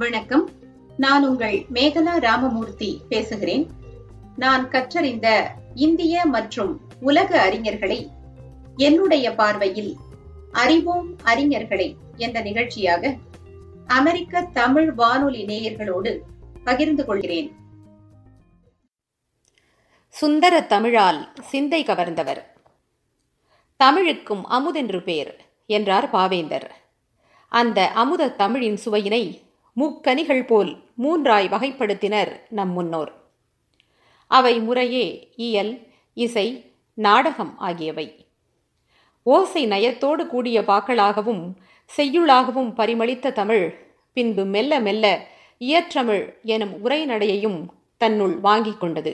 வணக்கம். நான் உங்கள் மேகலா ராமமூர்த்தி பேசுகிறேன். நான் கற்றறிந்த இந்திய மற்றும் உலக அறிஞர்களை என்னுடைய பார்வையில் அறிவோம் அறிஞர்களை என்ற நிகழ்ச்சியாக அமெரிக்க தமிழ் வானொலி நேயர்களோடு பகிர்ந்து கொள்கிறேன். சுந்தர தமிழால் சிந்தை கவர்ந்தவர். தமிழுக்கும் அமுதென்று பேர் என்றார் பாவேந்தர். அந்த அமுத தமிழின் சுவையினை முக்கனிகள் போல் மூன்றாய் வகைப்படுத்தினர் நம் முன்னோர். அவை முறையே இயல் இசை நாடகம் ஆகியவை. ஓசை நயத்தோடு கூடிய பாக்களாகவும் செய்யுளாகவும் பரிமளித்த தமிழ் பின்பு மெல்ல மெல்ல இயற்றமிழ் எனும் உரைநடையையும் தன்னுள் வாங்கிக் கொண்டது.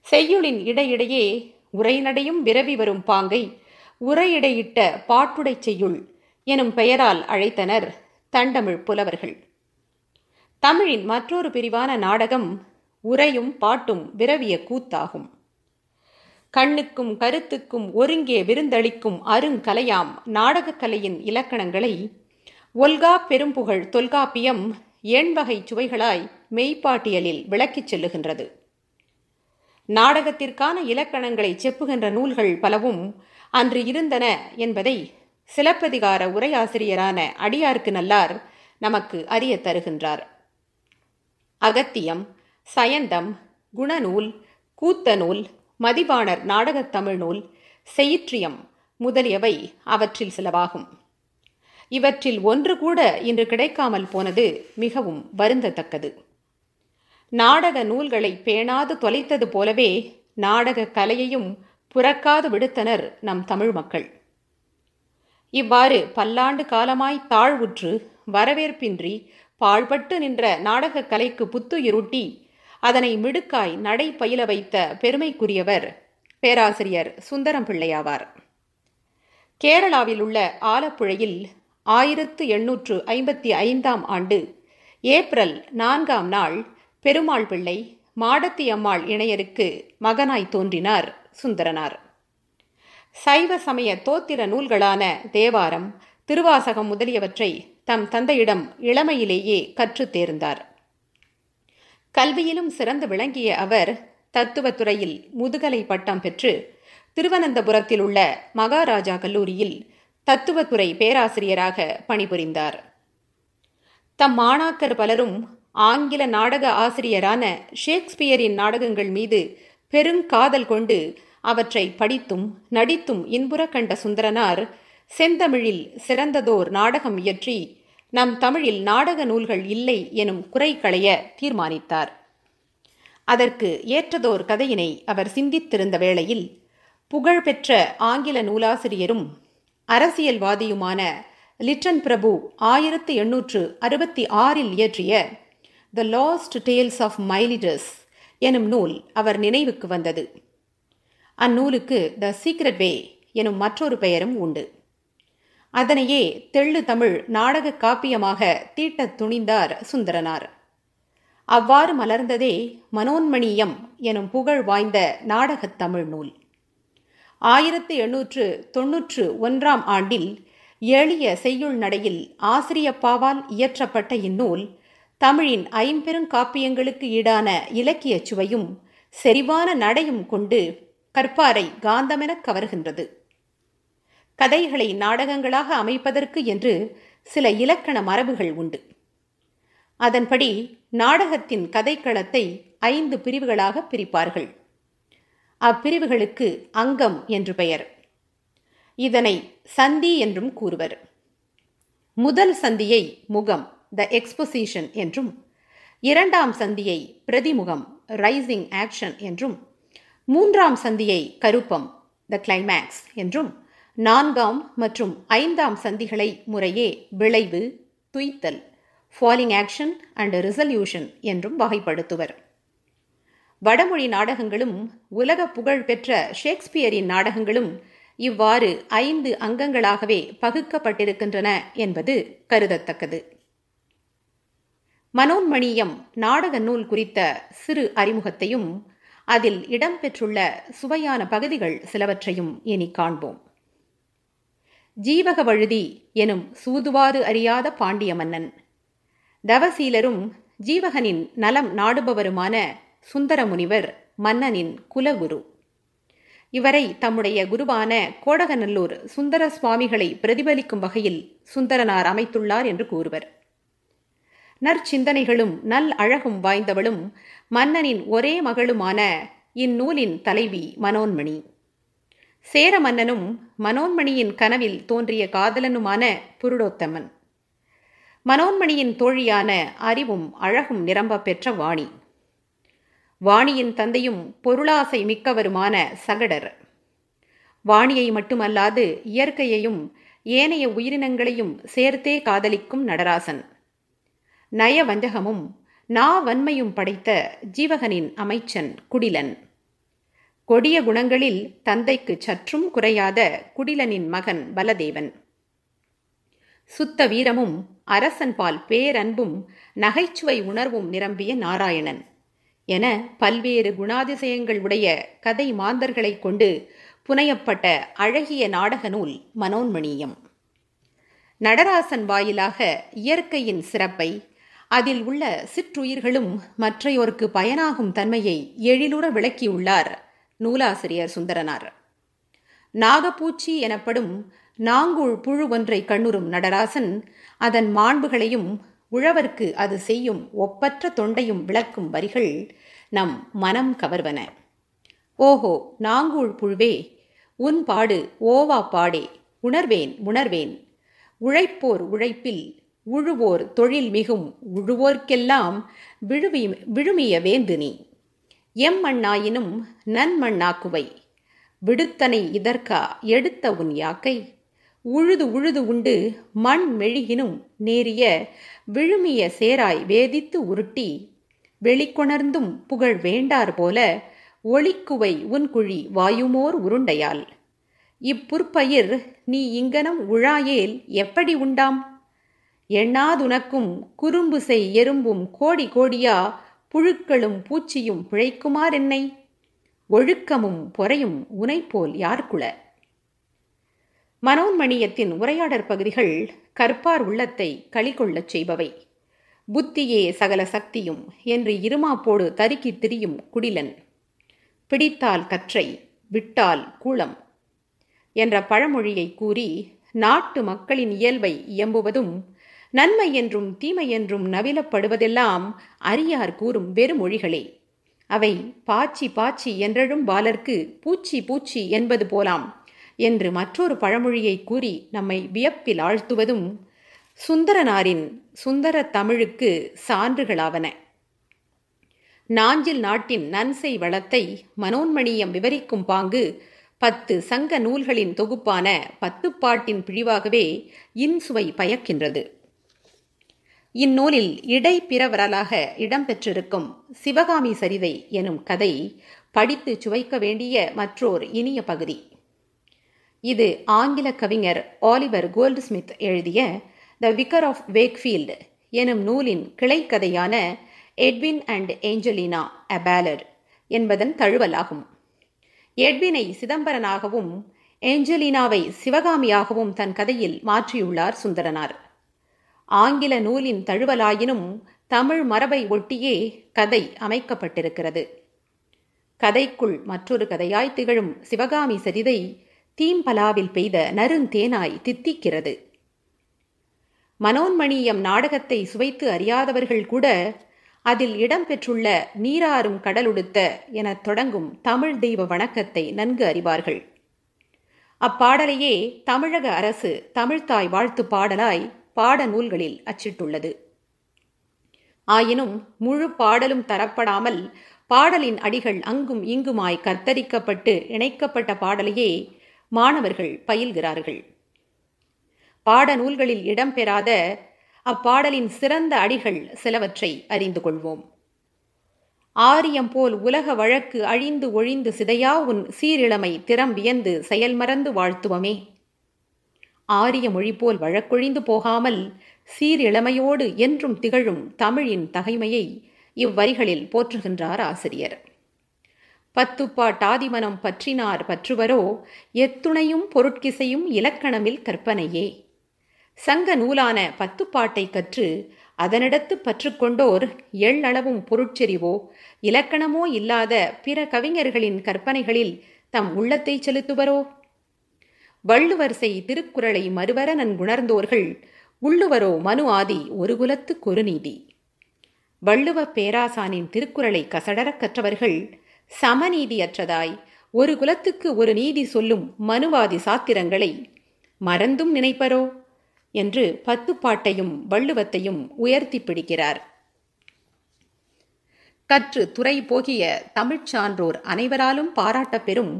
செய்யுளின் இடையிடையே உரைநடையும் விரவி வரும் பாங்கை உரையிடையிட்ட பாட்டுடை செய்யுள் எனும் பெயரால் அழைத்தனர் தண்டமிழ் புலவர்கள். தமிழின் மற்றொரு பிரிவான நாடகம் உரையும் பாட்டும் விரவிய கூத்தாகும். கண்ணுக்கும் கருத்துக்கும் ஒருங்கே விருந்தளிக்கும் அருங்கலையாம் நாடகக்கலையின் இலக்கணங்களை ஒல்கா பெரும்புகழ் தொல்காப்பியம் எண்வகை சுவைகளாய் மெய்ப்பாட்டியலில் விளக்கிச் செல்லுகின்றது. நாடகத்திற்கான இலக்கணங்களை செப்புகின்ற நூல்கள் பலவும் அன்று இருந்தன என்பதை சிலப்பதிகார உரையாசிரியரான அடியார்க்கு நல்லார் நமக்கு அறிய தருகின்றார். அகத்தியம் சயந்தம் குணநூல் கூத்த நூல் நாடகத் தமிழ் நூல் செயிற்றியம் முதலியவை அவற்றில் சிலவாகும். இவற்றில் ஒன்று கூட இன்று கிடைக்காமல் போனது மிகவும் வருந்தத்தக்கது. நாடக நூல்களை பேணாது தொலைத்தது போலவே நாடக கலையையும் புறக்காது விடுத்தனர் நம் தமிழ் மக்கள். இவ்வாறு பல்லாண்டு காலமாய் தாழ்வுற்று வரவேற்பின்றி பாழ்பட்டு நின்ற நாடகக் கலைக்கு புத்துயிருட்டி அதனை மிடுக்காய் நடை பயில வைத்த பெருமைக்குரியவர் பேராசிரியர் சுந்தரம் பிள்ளையாவார் கேரளாவில் உள்ள ஆலப்புழையில் ஆயிரத்து எண்ணூற்று ஐம்பத்தி ஐந்தாம் ஆண்டு ஏப்ரல் நான்காம் நாள் பெருமாள் பிள்ளை மாடத்தி அம்மாள் இணையருக்கு மகனாய் தோன்றினார் சுந்தரனார். சைவ சமய தோத்திர நூல்களான தேவாரம் திருவாசகம் முதலியவற்றை தம் தந்தையிடம் இளமையிலேயே கற்றுத் தேர்ந்தார். கல்வியிலும் சிறந்து விளங்கிய அவர் தத்துவத்துறையில் முதுகலை பட்டம் பெற்று திருவனந்தபுரத்தில் உள்ள மகாராஜா கல்லூரியில் தத்துவத்துறை பேராசிரியராக பணிபுரிந்தார். தம் மாணாக்கர் பலரும் ஆங்கில நாடக ஆசிரியரான ஷேக்ஸ்பியரின் நாடகங்கள் மீது பெருங்காதல் கொண்டு அவற்றை படித்தும் நடித்தும் இன்புற கண்ட சுந்தரனார் செந்தமிழில் சிறந்ததோர் நாடகம் இயற்றி நம் தமிழில் நாடக நூல்கள் இல்லை எனும் குறை களைய தீர்மானித்தார். அதற்கு ஏற்றதோர் கதையினை அவர் சிந்தித்திருந்த வேளையில் புகழ்பெற்ற ஆங்கில நூலாசிரியரும் அரசியல்வாதியுமான லிட்டன் பிரபு ஆயிரத்து எண்ணூற்று அறுபத்தி ஆறில் இயற்றிய the lost tales of Miletus எனும் நூல் அவர் நினைவுக்கு வந்தது. அந்நூலுக்கு த சீக்ரெட் வே எனும் மற்றொரு பெயரும் உண்டு. அதனையே தெள்ளு தமிழ் நாடக காப்பியமாக தீட்டத் துணிந்தார் சுந்தரனார். அவ்வாறு மலர்ந்ததே மனோன்மணியம் எனும் புகழ் வாய்ந்த நாடகத் தமிழ் நூல். ஆயிரத்து எண்ணூற்று தொன்னூற்று ஒன்றாம் ஆண்டில் எளிய செய்யுள் நடையில் ஆசிரியப்பாவால் இயற்றப்பட்ட இந்நூல் தமிழின் ஐம்பெருங்காப்பியங்களுக்கு ஈடான இலக்கியச் சுவையும் செறிவான நடையும் கொண்டு கற்பாரை காந்தமெனக் கவர்கின்றது. கதைகளை நாடகங்களாக அமைப்பதற்கு என்று சில இலக்கண மரபுகள் உண்டு. அதன்படி நாடகத்தின் கதைக்களத்தை ஐந்து பிரிவுகளாக பிரிப்பார்கள். அப்பிரிவுகளுக்கு அங்கம் என்று பெயர். இதனை சந்தி என்றும் கூறுவர். முதல் சந்தியை முகம் த எக்ஸ்பொசிஷன் என்றும் இரண்டாம் சந்தியை பிரதிமுகம் ரைசிங் ஆக்ஷன் என்றும் மூன்றாம் சந்தியை கருப்பம் த கிளைமேக்ஸ் என்றும் நான்காம் மற்றும் ஐந்தாம் சந்திகளை முறையே விளைவு துய்த்தல் ஃபாலிங் ஆக்ஷன் அண்ட் ரிசல்யூஷன் என்றும் வகைப்படுத்துவர். வடமொழி நாடகங்களும் உலக புகழ் பெற்ற ஷேக்ஸ்பியரின் நாடகங்களும் இவ்வாறு ஐந்து அங்கங்களாகவே பகுக்கப்பட்டிருக்கின்றன என்பது கருதத்தக்கது. மனோன்மணியம் நாடக நூல் குறித்த சிறு அறிமுகத்தையும் அதில் இடம்பெற்றுள்ள சுவையான பகுதிகள் சிலவற்றையும் இனி காண்போம். ஜீவக வழுதி எனும் சூதுவாறு அறியாத பாண்டிய மன்னன் தவசீலரும் ஜீவகனின் நலம் நாடுபவருமான சுந்தரமுனிவர் மன்னனின் குலகுரு. இவரை தம்முடைய குருவான கோடகநல்லூர் சுந்தர சுவாமிகளை பிரதிபலிக்கும் வகையில் சுந்தரனார் அமைத்துள்ளார் என்று கூறுவர். நற்சிந்தனைகளும் நல் அழகும் வாய்ந்தவளும் மன்னனின் ஒரே மகளுமான இந்நூலின் தலைவி மனோன்மணி. சேர மன்னனும் மனோன்மணியின் கனவில் தோன்றிய காதலனுமான புருடோத்தமன். மனோன்மணியின் தோழியான அறிவும் அழகும் நிரம்ப பெற்ற வாணி. வாணியின் தந்தையும் பொருளாசை மிக்கவருமான சகடர். வாணியை மட்டுமல்லாது இயற்கையையும் ஏனைய உயிரினங்களையும் சேர்த்தே காதலிக்கும் நடராசன். நயவஞ்சகமும் நாவன்மையும் படைத்த ஜீவகனின் அமைச்சன் குடிலன். கொடிய குணங்களில் தந்தைக்கு சற்றும் குறையாத குடிலனின் மகன் பலதேவன். சுத்த வீரமும் அரசன்பால் பேரன்பும் நகைச்சுவை உணர்வும் நிரம்பிய நாராயணன். என பல்வேறு குணாதிசயங்கள் உடைய கதை மாந்தர்களை கொண்டு புனையப்பட்ட அழகிய நாடக நூல் மனோன்மணியம். நடராசன் வாயிலாக இயற்கையின் சிறப்பை அதில் உள்ள சிற்றுயிர்களும் மற்றையோருக்கு பயனாகும் தன்மையை எழிலுற விளக்கியுள்ளார் நூலாசிரியர் சுந்தரனார். நாகப்பூச்சி எனப்படும் நாங்குள் புழு ஒன்றை கண்ணுறும் நடராசன் அதன் மாண்புகளையும் உழவர்க்கு அது செய்யும் ஒப்பற்ற தொண்டையும் விளக்கும் வரிகள் நம் மனம் கவர்வன. ஓஹோ நாங்கூழ் புழுவே உன் பாடு ஓவா பாடே உணர்வேன் உணர்வேன் உழைப்போர் உழைப்பில் உழுவோர் தொழில் மிகும் உழுவோர்க்கெல்லாம் விழுவி விழுமிய வேந்து நீ எம்மண்ணாயினும் நன்மண்ணாக்குவை விடுத்தனை இதற்கா எடுத்த உன் யாக்கை. உழுது உழுது உண்டு மண் மெழுகினும் நேரிய விழுமிய சேராய் வேதித்து உருட்டி. வெளிக்கொணர்ந்தும் புகழ் வேண்டார் போல ஒளிக்குவை உன் குழி வாயுமோர் உருண்டையால். இப்புற்பயிர் நீ இங்கனம் உழாயேல் எப்படி உண்டாம்? எண்ணாதுனக்கும் குறும்பு செய் எறும்பும் கோடி கோடியா புழுக்களும் பூச்சியும் பிழைக்குமார் என்னை? ஒழுக்கமும் பொறையும் உனைப்போல் யார்குள மனோன்மணியத்தின் உரையாடற் பகுதிகள் கற்பார் உள்ளத்தை களிகொள்ளச் செய்பவை. புத்தியே சகல சக்தியும் என்று இருமாப்போடு தருக்கி திரியும் குடிலன். பிடித்தால் கற்றை விட்டால் கூளம் என்ற பழமொழியை கூறி நாட்டு மக்களின் இயல்பை இயம்புவதும் நன்மை என்றும் தீமை என்றும் நவிலப்படுவதெல்லாம் அரியார் கூறும் வெறுமொழிகளே. அவை பாச்சி பாச்சி என்றழும் பாலர்க்கு பூச்சி பூச்சி என்பது போலாம் என்று மற்றொரு பழமொழியை கூறி நம்மை வியப்பில் ஆழ்த்துவதும் சுந்தரனாரின் சுந்தர தமிழுக்கு சான்றுகளாவன. நாஞ்சில் நாட்டின் நன்செய் வளத்தை மனோன்மணியம் விவரிக்கும் பாங்கு பத்து சங்க நூல்களின் தொகுப்பான பத்துப்பாட்டின் பிழிவாகவே இன்சுவை பயக்கின்றது. இந்நூலில் இடைப்பிறவரலாக இடம்பெற்றிருக்கும் சிவகாமி சரிதை எனும் கதை படித்து சுவைக்க வேண்டிய மற்றோர் இனிய பகுதி. இது ஆங்கில கவிஞர் ஆலிவர் கோல்ட்ஸ்மித் எழுதிய த விக்கர் ஆஃப் வேக்ஃபீல்டு எனும் நூலின் கிளைக்கதையான எட்வின் அண்ட் ஏஞ்சலினா அபேலர் என்பதன் தழுவலாகும். எட்வினை சிதம்பரனாகவும் ஏஞ்சலினாவை சிவகாமியாகவும் தன் கதையில் மாற்றியுள்ளார் சுந்தரனார். ஆங்கில நூலின் தழுவலாயினும் தமிழ் மரபை ஒட்டியே கதை அமைக்கப்பட்டிருக்கிறது. கதைக்குள் மற்றொரு கதையாய் திகழும் சிவகாமி சரிதை தீம்பலாவில் பெய்த நருந்தேனாய் தித்திக்கிறது. மனோன்மணியம் நாடகத்தை சுவைத்து அறியாதவர்கள் கூட அதில் இடம்பெற்றுள்ள நீராறும் கடலுடுத்த எனத் தொடங்கும் தமிழ் தெய்வ வணக்கத்தை நன்கு அறிவார்கள். அப்பாடலையே தமிழக அரசு தமிழ்தாய் வாழ்த்து பாடலாய் பாட நூல்களில் அச்சிட்டுள்ளது. ஆயினும் முழு பாடலும் தரப்படாமல் பாடலின் அடிகள் அங்கும் இங்குமாய் கத்தரிக்கப்பட்டு இணைக்கப்பட்ட பாடலையே மாணவர்கள் பயில்கிறார்கள். பாடநூல்களில் இடம்பெறாத அப்பாடலின் சிறந்த அடிகள் சிலவற்றை அறிந்து கொள்வோம். ஆரியம் போல் உலக வழக்கு அழிந்து ஒழிந்து சிதையா உன் சீரிழமை திறம் வியந்து செயல்மறந்து வாழ்த்துவமே. ஆரிய மொழி போல் வழக்கொழிந்து போகாமல் சீரிழமையோடு என்றும் திகழும் தமிழின் தகைமையை இவ்வரிகளில் போற்றுகின்றார் ஆசிரியர். பத்துப்பாட்டாதிமனம் பற்றினார் பற்றுவரோ எத்துணையும் பொருட்கிசையும் இலக்கணமில் கற்பனையே. சங்க நூலான பத்துப்பாட்டை கற்று அதனிடத்து பற்றுக்கொண்டோர் எள்ளளவும் பொருட்செறிவோ இலக்கணமோ இல்லாத பிற கவிஞர்களின் கற்பனைகளில் தம் உள்ளத்தை செலுத்துவரோ? வள்ளுவர் செய் திருக்குறளை மறுவர நன்குணர்ந்தோர்கள் உள்ளுவரோ மனு ஆதி ஒரு குலத்து குறுநீதி. வள்ளுவ பேராசானின் திருக்குறளை கசடரக் கற்றவர்கள் சமநீதியற்றதாய் ஒரு குலத்துக்கு ஒரு நீதி சொல்லும் மனுவாதி சாத்திரங்களை மறந்தும் நினைப்பரோ? என்று பத்து பாட்டையும் வள்ளுவத்தையும் உயர்த்தி பிடிக்கிறார். கற்று துறை போகிய தமிழ்ச் சான்றோர் அனைவராலும் பாராட்டப்பெறும்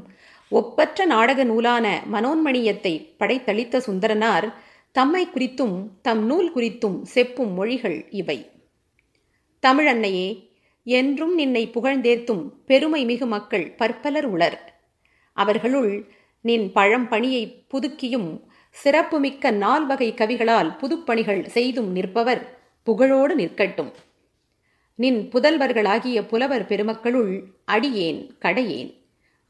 ஒப்பற்ற நாடக நூலான மனோன்மணியத்தை படைத்தளித்த சுந்தரனார் தம்மை குறித்தும் தம் நூல் குறித்தும் செப்பும் மொழிகள் இவை. தமிழன்னையே என்றும் நின்னை புகழ்ந்தேர்த்தும் பெருமை மிகு மக்கள் பற்பலர் உளர். அவர்களுள் நின் பழம்பணியை புதுக்கியும் சிறப்புமிக்க நால்வகை கவிகளால் புதுப்பணிகள் செய்தும் நிற்பவர் புகழோடு நிற்கட்டும். நின் புதல்வர்களாகிய புலவர் பெருமக்களுள் அடியேன் கடையேன்.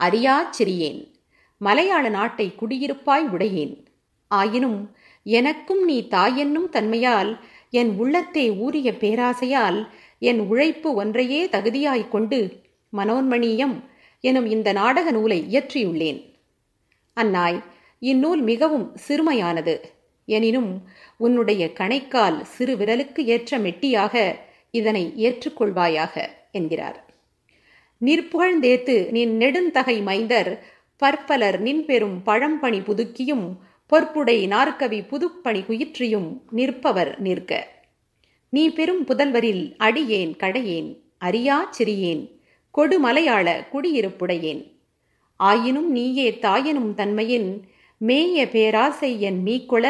அறியாச் சிறியேன் மலையாள நாட்டை குடியிருப்பாய் உடையேன். ஆயினும் எனக்கும் நீ தாயென்னும் தன்மையால் என் உள்ளத்தே ஊறிய பேராசையால் என் உழைப்பு ஒன்றையே தகுதியாய்க் கொண்டு மனோன்மணியம் எனும் இந்த நாடக நூலை இயற்றியுள்ளேன். அந்நாய் இந்நூல் மிகவும் சிறுமையானது. எனினும் உன்னுடைய கணைக்கால் சிறு விரலுக்கு ஏற்ற மெட்டியாக இதனை ஏற்றுக்கொள்வாயாக என்கிறார். நிற்புகழ்ந்தேத்து நின் நெடுந்தகை மைந்தர் பற்பலர் நின் பெரும் பழம்பணி புதுக்கியும் பொற்புடை நாற்கவி புதுப்பணி குயிற்றியும் நிற்பவர் நிற்க. நீ பெரும் புதல்வரில் அடியேன் கடையேன் அறியா சிறியேன் கொடுமலையாள குடியிருப்புடையேன். ஆயினும் நீயே தாயனும் தன்மையின் மேய பேராசை என் மீக்கொள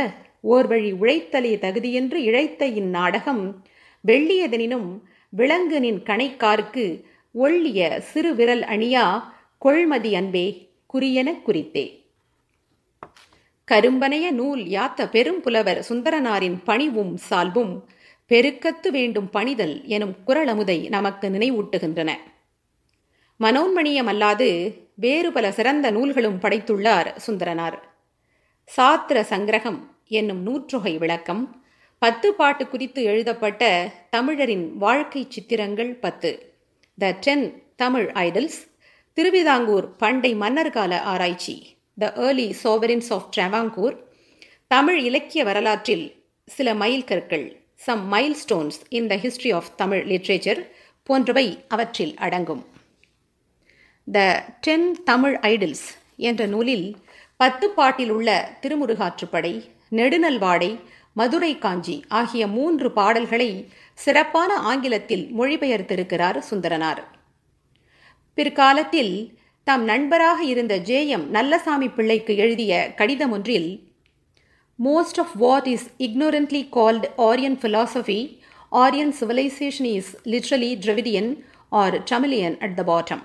ஓர்வழி உழைத்தலே தகுதியென்று இழைத்த இந்நாடகம் வெள்ளியதனினும் விலங்கு நின் கணைக்கார்க்கு ஒள்ளிய சிறு விரல் அணியா கொள்மதி அன்பே குறியென குறித்தே. கரும்பனைய நூல் யாத்த பெரும் புலவர் சுந்தரனாரின் பணிவும் சால்பும் பெருக்கத்து வேண்டும் பணிதல் எனும் குரலமுதை நமக்கு நினைவூட்டுகின்றன. மனோன்மணியம் அல்லாது வேறு பல சிறந்த நூல்களும் படைத்துள்ளார் சுந்தரனார். சாத்திர சங்கிரகம் என்னும் நூற்றொகை விளக்கம் பத்து பாட்டு குறித்து எழுதப்பட்ட தமிழரின் வாழ்க்கை சித்திரங்கள் பத்து. The ten Tamil idols Thiruvithamkoor பண்டை மன்னர் கால ஆராய்ச்சி the early sovereigns of Travancore Tamil இலக்கிய வரலாற்றில் சில மைல் கற்கள் some milestones in the history of Tamil literature போன்றவை அவற்றில் அடங்கும். த டென் தமிழ் ஐடில்ஸ் என்ற நூலில் பத்து பாட்டில் உள்ள திருமுருகாற்றுப்படை நெடுநல்வாடை மதுரை காஞ்சி ஆகிய மூன்று பாடல்களை சிறப்பான ஆங்கிலத்தில் மொழிபெயர்த்திருக்கிறார் சுந்தரனார். பிற்காலத்தில் தம் நண்பராக இருந்த ஜே எம் நல்லசாமி பிள்ளைக்கு எழுதிய கடிதம் ஒன்றில் most of what is ignorantly called Aryan philosophy, Aryan civilisation is literally Dravidian or Tamilian at the bottom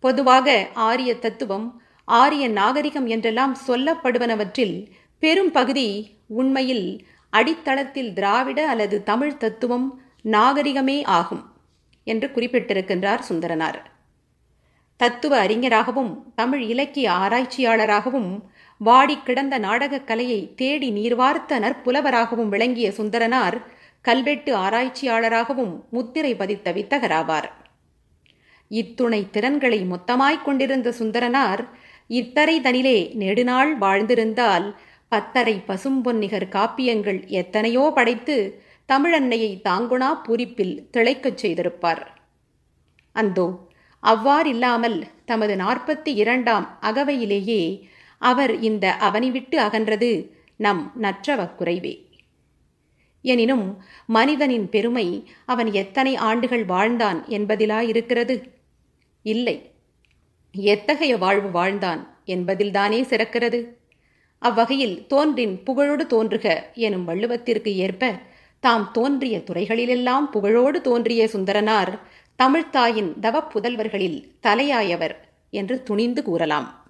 பொதுவாக ஆரிய தத்துவம் ஆரிய நாகரிகம் என்றெல்லாம் சொல்லப்படுவனவற்றில் பெரும் பகுதி உண்மையில் அடித்தளத்தில் திராவிட அல்லது தமிழ் தத்துவம் நாகரிகமே ஆகும் என்று குறிப்பிட்டிருக்கின்றார் சுந்தரனார். தத்துவ அறிஞராகவும் தமிழ் இலக்கிய ஆராய்ச்சியாளராகவும் வாடி கிடந்த நாடகக் கலையை தேடி நீர்வார்த்த நற்புலவராகவும் விளங்கிய சுந்தரனார் கல்வெட்டு ஆராய்ச்சியாளராகவும் முத்திரை பதித்த வித்தகராவார். இத்துணை திறன்களை மொத்தமாய்க் கொண்டிருந்த சுந்தரனார் இத்தரை தனிலே நெடுநாள் வாழ்ந்திருந்தால் பத்தரை பசும்பொன்னிகர் காப்பியங்கள் எத்தனையோ படைத்து தமிழன்னையை தாங்குணா பூரிப்பில் திளைக்கச் செய்திருப்பார். அந்தோ அவ்வாறில்லாமல் தமது நாற்பத்தி இரண்டாம் அகவையிலேயே அவர் இந்த அவனி விட்டு அகன்றது நம் நற்றவக்குறைவே எனினும் மனிதனின் பெருமை அவன் எத்தனை ஆண்டுகள் வாழ்ந்தான் என்பதிலாயிருக்கிறது? இல்லை. எத்தகைய வாழ்வு வாழ்ந்தான் என்பதில்தானே சிறக்கிறது? அவ்வகையில் தோன்றின் புகழோடு தோன்றுக எனும் வள்ளுவத்திற்கு ஏற்ப தாம் தோன்றிய துறைகளிலெல்லாம் புகழோடு தோன்றிய சுந்தரனார் தமிழ்த்தாயின் தவப்புதல்வர்களில் தலையாயவர் என்று துணிந்து கூறலாம்.